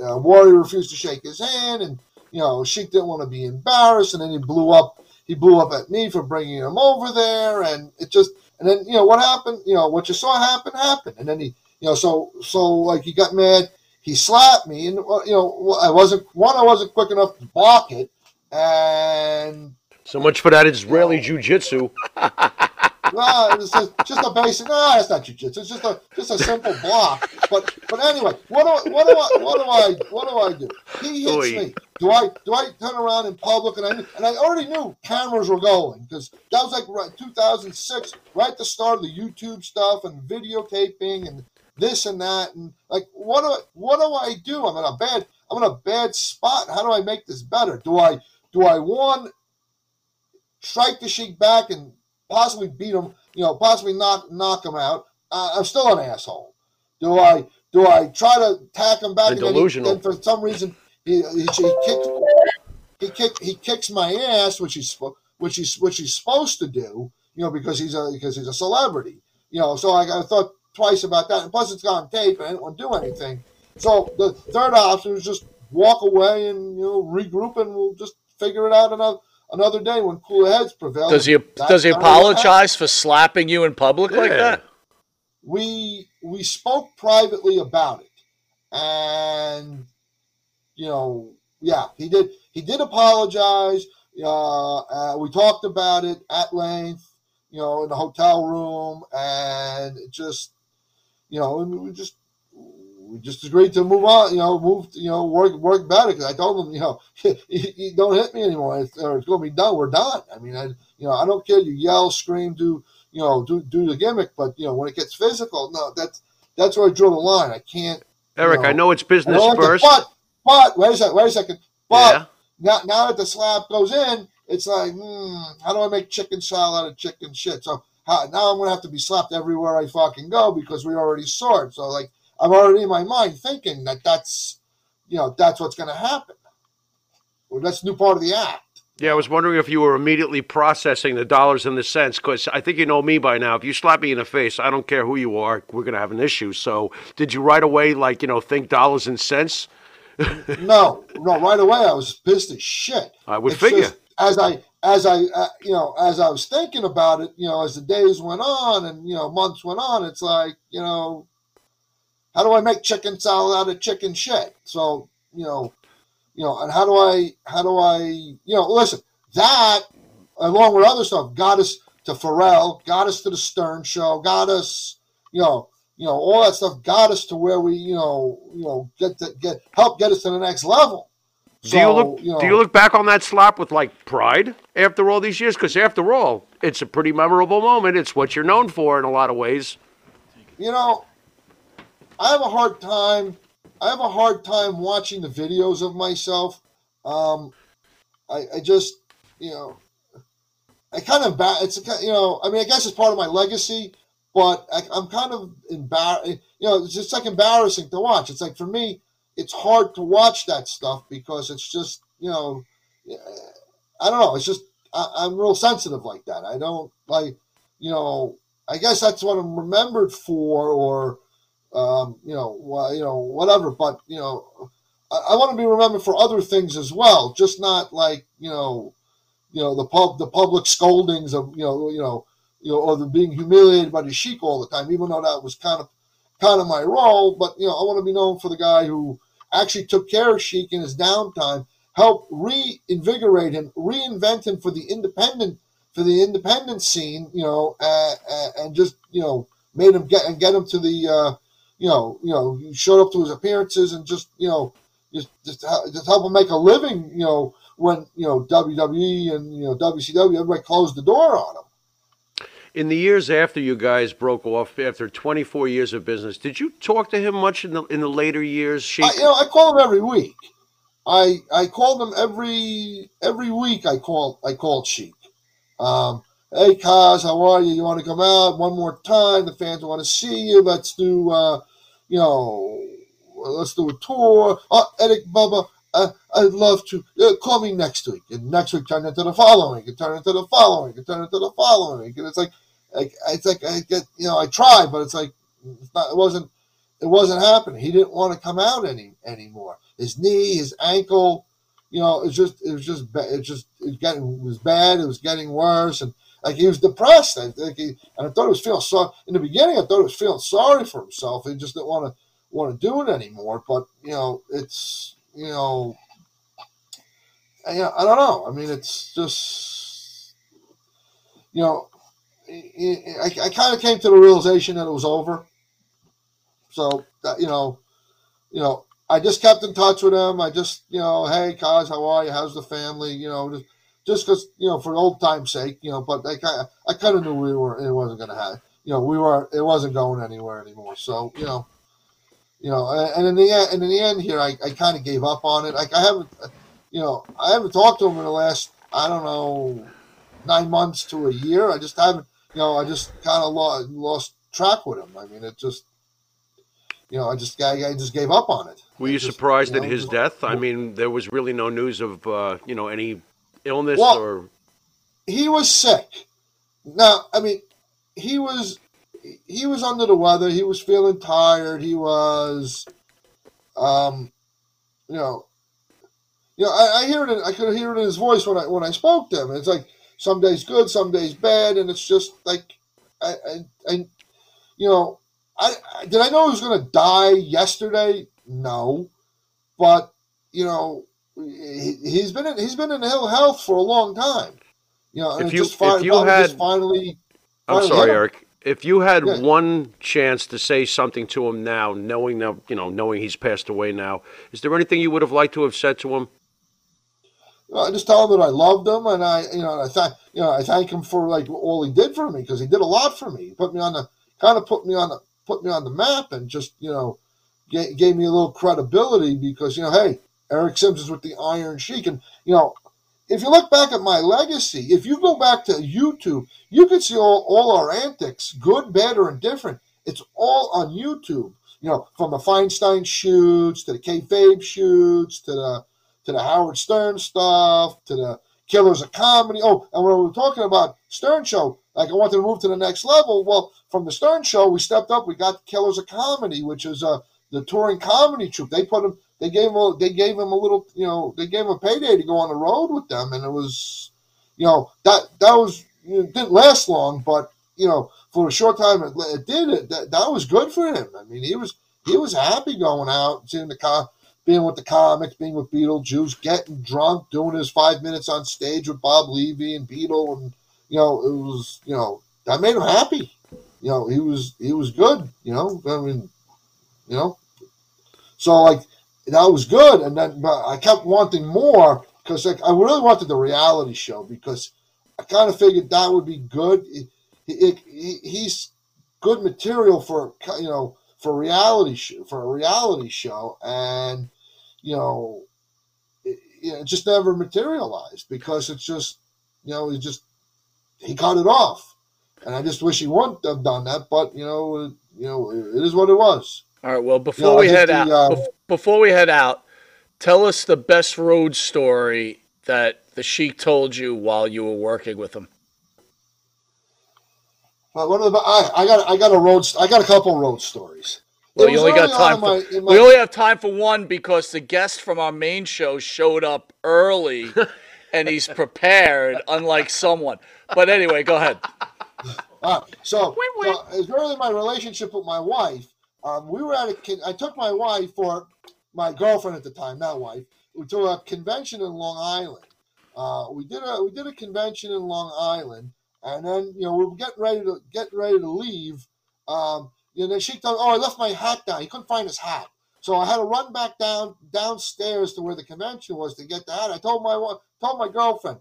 uh, Warrior refused to shake his hand, and you know Sheik didn't want to be embarrassed, and then he blew up. He blew up at me for bringing him over there, and it just and then you know what happened. You know what you saw happen happened, and then he you know so so like he got mad. He slapped me, and you know I wasn't one. I wasn't quick enough to block it, and So much for that Israeli jiu-jitsu. well, it's just, just a basic. No, it's not jujitsu. It's just a just a simple block. But but anyway, what do what do I what do I what do I do? He hits Oy. me. Do I do I turn around in public and I knew- and I already knew cameras were going because that was like right 2006, right at the start of the YouTube stuff and videotaping and this and that and like what do I, what do I do? I'm in a bad I'm in a bad spot. How do I make this better? Do I do I one strike the Sheik back and possibly beat him, you know, possibly knock knock him out. Uh, I'm still an asshole. Do I do I try to attack him back? And then he- delusional. then for some reason he he, he kicks he kick he kicks my ass, which he's which he's which he's supposed to do, you know, because he's a because he's a celebrity, you know. So I, I thought twice about that, and plus it's on tape, and I didn't want to do anything. So the third option was just walk away and you know regroup, and we'll just figure it out another another day when cooler heads prevail. Does he That's does he kinda what happened. apologize for slapping you in public like that? we we spoke privately about it and you know yeah he did he did apologize uh, uh, we talked about it at length you know in the hotel room and it just you know and we just we just agreed to move on you know move you know work work better because i told him you know you, you don't hit me anymore it's, or it's going to be done we're done i mean i you know i don't care you yell scream do you know, do do the gimmick, but you know, when it gets physical, no, that's that's where I draw the line. I can't. Eric, No. I know it's business don't it, first. but but wait a second, wait a second. But Yeah. now now that the slap goes in, it's like, hmm, how do I make chicken salad out of chicken shit? So how, now I'm gonna have to be slapped everywhere I fucking go because we already saw it. So like, I'm already in my mind thinking that that's, you know, that's what's gonna happen. Well, that's a new part of the act. Yeah, I was wondering if you were immediately processing the dollars and the cents, because I think you know me by now. If you slap me in the face, I don't care who you are, we're going to have an issue. So, did you right away, like, you know, think dollars and cents? no, no, right away I was pissed as shit. I would It's figure. just as I as I uh, you know as I was thinking about it, you know, as the days went on and you know months went on, it's like you know, how do I make chicken salad out of chicken shit? So you know, you know, and how do I how do I you know listen that along with other stuff got us to Ferrall, got us to the Stern Show, got us you know you know all that stuff got us to where we you know you know get to get help get us to the next level. Do you look? you know, do you look back on that slap with like pride after all these years? Because after all, it's a pretty memorable moment. It's what you're known for in a lot of ways. you know, I have a hard time. I have a hard time watching the videos of myself. Um, I, I just, you know, I kind of it's a, you know, I mean, I guess it's part of my legacy. but I, I'm kind of embarrassed. You know, it's just like embarrassing to watch. It's like for me, it's hard to watch that stuff because it's just you know, I don't know. It's just I, I'm real sensitive like that. I don't like you know. I guess that's what I'm remembered for, or um, you know, you know, whatever. But you know, I, I want to be remembered for other things as well, just not like you know, you know, the pub, the public scoldings of you know, you know, you know, or the being humiliated by the sheik all the time. Even though that was kind of kind of my role, but you know, I want to be known for the guy who actually took care of Sheik in his downtime, helped reinvigorate him, reinvent him for the independent for the independent scene, you know, uh, uh, and just you know made him get and get him to the, uh, you know, you know, showed up to his appearances and just you know just just, just help him make a living, you know, when you know WWE and you know WCW everybody closed the door on him. In the years after you guys broke off, after 24 years of business, did you talk to him much in the in the later years? Sheik? I, you know, I call him every week. I I called him every every week. I called I called Sheik. Um, hey, Kaz, how are you? You want to come out one more time? The fans want to see you. Let's do, uh, you know, let's do a tour. Oh, Eric Bubba, uh, I'd love to. Uh, call me next week. And next week turn into the following week. And turn into the following week. And turn into the following. And it's like, like it's like I get, you know, I tried, but it's like it's not. It wasn't. It wasn't happening. He didn't want to come out any anymore. His knee, his ankle, you know, it's just it was just it just it getting it was bad. It was getting worse, and like he was depressed. I think he and I thought he was feeling sorry in the beginning. I thought he was feeling sorry for himself. He just didn't want to want to do it anymore. But you know, it's you know, I don't know. I mean, it's just you know, I, I, kind of came to the realization that it was over. So you know, you know, I just kept in touch with him. I just, you know, hey, Kaz, how are you? How's the family? You know, just just because, you know, for old time's sake, you know. But I kind I kind of knew we were, it wasn't to happen. You know, we were, it wasn't going anywhere anymore. So, you know, you know, and, and in the end, and in the end here, I, I kind of gave up on it. Like I haven't, you know, I haven't talked to him in the last, I don't know, nine months to a year. I just haven't, you know, I just kind of lost, lost track with him. I mean, it just, you know, I just, I, I just gave up on it. Were you Just, surprised you at his just- death? I mean, there was really no news of uh, you know any illness Well- or he was sick. Now, I mean, he was he was under the weather. He was feeling tired. He was, um, you know, you know. I, I hear it. In, I could hear it in his voice when I when I spoke to him. It's like some days good, some days bad, and it's just like I I, I you know. I, I did I know he was going to die yesterday? No, but you know he, he's been in, he's been in ill health for a long time. You know, If you- just fi- if you had- finally. I'm finally sorry. Eric. If you had Yeah. one chance to say something to him now, knowing that you know, knowing he's passed away now, is there anything you would have liked to have said to him? You know, I just tell him that I loved him, and I, you know, I thank, you know, I thank him for like all he did for me because he did a lot for me. He put me on the kind of put me on the put me on the map, and just you know, gave, gave me a little credibility because you know, hey, Eric Simpson's with the Iron Sheik, and you know, if you look back at my legacy, if you go back to YouTube, you can see all, all our antics, good, bad, or indifferent. It's all on YouTube. You know, from the Feinstein shoots to the kayfabe shoots to the to the Howard Stern stuff to the Killers of Comedy. Oh, and when we were talking about Stern Show, like I wanted to move to the next level. Well, from the Stern Show, we stepped up. We got Killers of Comedy, which is uh, the touring comedy troupe. They put them. They gave him. A, they gave him a little. You know, they gave him a payday to go on the road with them, and it was, you know, that that was didn't last long, but you know, for a short time it, it did. It that, that was good for him. I mean, he was he was happy going out, seeing the car being with the comics, being with Beetlejuice, getting drunk, doing his five minutes on stage with Bob Levy and Beetle, and you know, it was you know that made him happy. You know, he was he was good. You know, I mean, you know, so like that was good, and then but I kept wanting more because like I really wanted the reality show because I kind of figured that would be good. It, it, he he's good material for you know for reality show for a reality show, and you know, it, it just never materialized because it's just, you know, he just he cut it off. and I just wish he wouldn't have done that. But you know, uh, you know, it is what it was. All right. Well, before No, we head the, out, uh, before we head out, tell us the best road story that the Sheik told you while you were working with him. But what are the, I, I got I got a road I got a couple road stories. Well, you only got time in for my- in we only have time for one because the guest from our main show showed up early, and he's prepared, unlike someone. But anyway, go ahead. All right, so, so as early in my relationship with my wife, um, we were at a. con- I took my wife for my girlfriend at the time, not wife, to a convention in Long Island. Uh, we did a we did a convention in Long Island, and then you know we were getting ready to get ready to leave. Um, you know, she told, "Oh, I left my hat down. He couldn't find his hat." So I had to run back down downstairs to where the convention was to get the hat. I told my told my girlfriend,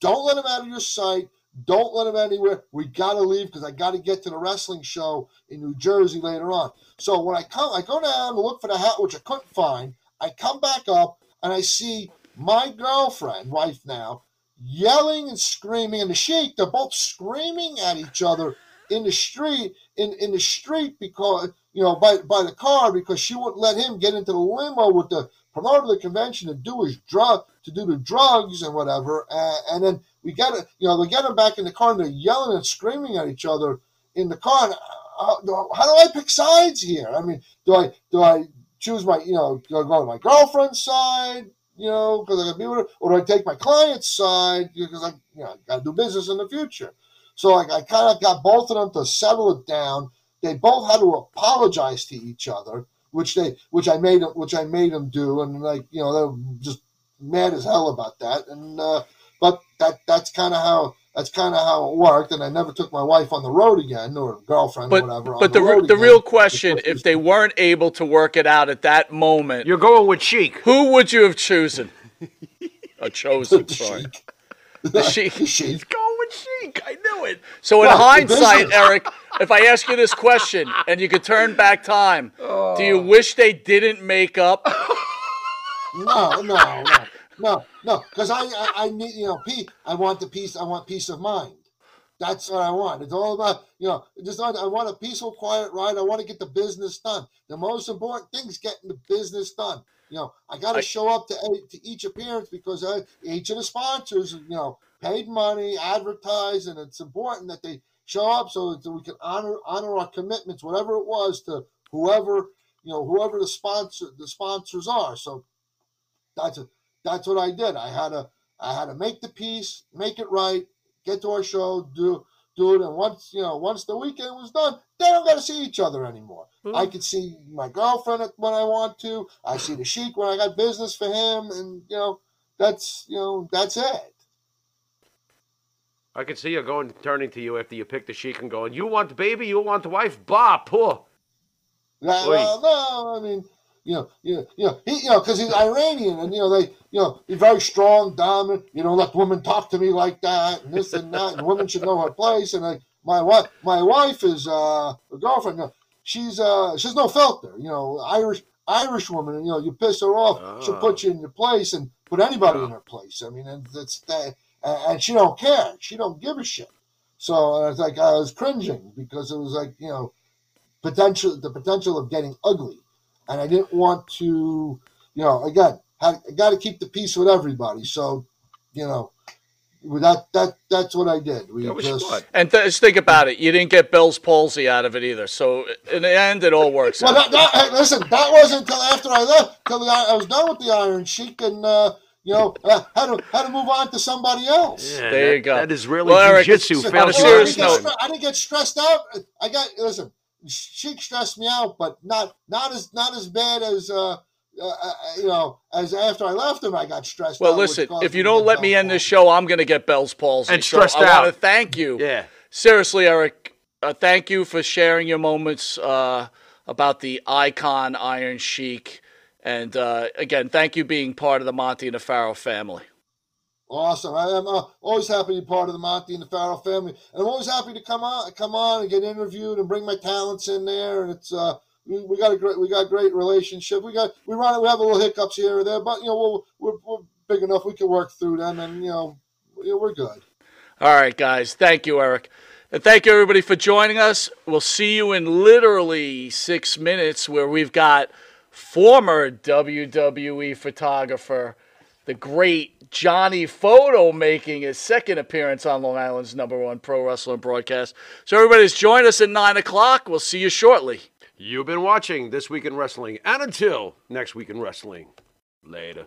"Don't let him out of your sight. Don't let him anywhere. We gotta leave because I gotta get to the wrestling show in New Jersey later on." So when I come, I go down to look for the hat, which I couldn't find. I come back up and I see my girlfriend, wife now, yelling and screaming, and the sheik. They're both screaming at each other in the street, in in the street because you know by by the car because she wouldn't let him get into the limo with the promoter of the convention to do his drug to do the drugs and whatever. Uh, and then we get it, you know, they get him back in the car and they're yelling and screaming at each other in the car. And, uh, how do I pick sides here? I mean, do I do I choose my you know I go to my girlfriend's side? You know, because I got to be with her, or do I take my client's side because I you know got to do business in the future? So I, I kind of got both of them to settle it down. They both had to apologize to each other, which they which I made them which I made them do, and like you know they're just mad as hell about that. And uh, but that that's kind of how that's kind of how it worked. And I never took my wife on the road again, or girlfriend, But or whatever. on but the the, road the again. real question, if they weren't able to work it out at that moment, You're going with Sheik. who would you have chosen? Or chosen, The sorry. Sheik. The Sheik. The Sheik. With Sheik. I knew it. So in Well, hindsight, Eric, if I ask you this question and you could turn back time, do you oh. wish they didn't make up? No, no, no, no, no. Because I, I, I need, you know, peace. I want the peace. I want peace of mind. That's what I want. It's all about, you know, just not, I want a peaceful, quiet ride. I want to get the business done. The most important thing is getting the business done. You know, I got to show up to to each appearance because I, each of the sponsors, you know, paid money, advertise, and it's important that they show up so that we can honor honor our commitments, whatever it was to whoever you know whoever the sponsor the sponsors are. So that's a, that's what I did. I had to I had to make the piece, make it right, get to our show, do do it, and once you know once the weekend was done, they don't got to see each other anymore. Hmm. I could see my girlfriend when I want to. I see the sheik when I got business for him, and you know that's you know that's it. I can see you going, turning to you after you pick the Sheik and going, "You want the baby? You want the wife? Bah, poor." Oi. well, no, I mean, you know, you know, you know, he, you know, because he's Iranian, and you know, they, you know, he's very strong, dominant. You don't let women talk to me like that, and this and that, and women should know her place. And like my wife, my wife is uh, a girlfriend. You know, she's uh, she's no filter. You know, Irish Irish woman, and you know, you piss her off, she'll put you in your place and put anybody in her place. I mean, and it's that, and she don't care. She don't give a shit. So I was like I was cringing because it was like you know potential the potential of getting ugly and i didn't want to you know again i got to keep the peace with everybody so you know with that that that's what i did we was just smart. And th- just think about it. You didn't get Bell's palsy out of it either. So in the end, it all works well out. that, that, hey, listen that wasn't until after i left until the, i was done with the iron sheik and uh you know, uh, had to had to move on to somebody else. Yeah, There that- you go. That is really Well, Eric, jujitsu. it's- failed on a I, serious didn't get note- stre- I didn't get stressed out. I got listen. Sheik stressed me out, but not not as not as bad as uh, uh, uh you know as after I left him. I got stressed. Well, out, listen, if you don't let me Bell's end this show, I'm going to get Bell's palsy. And So stressed I want out. to thank you. Yeah. Seriously, Eric, uh, thank you for sharing your moments uh, about the icon Iron Sheik. And uh, again, thank you being part of the Monte and the Pharaoh family. Awesome. I am uh, always happy to be part of the Monte and the Pharaoh family. And I'm always happy to come on, come on and get interviewed and bring my talents in there. And it's uh, we, we got a great, we got a great relationship. We got, we run, it we have a little hiccups here or there, but you know, we'll, we're, we're big enough. We can work through them, and you know, you know, we're good. All right, guys. Thank you, Eric. And thank you, everybody, for joining us. We'll see you in literally six minutes, where we've got former WWE photographer, the great Johnny Photo, making his second appearance on Long Island's number one pro wrestling broadcast. So, everybody's join us at 9 o'clock. We'll see you shortly. You've been watching This Week in Wrestling, and until next week in wrestling, later.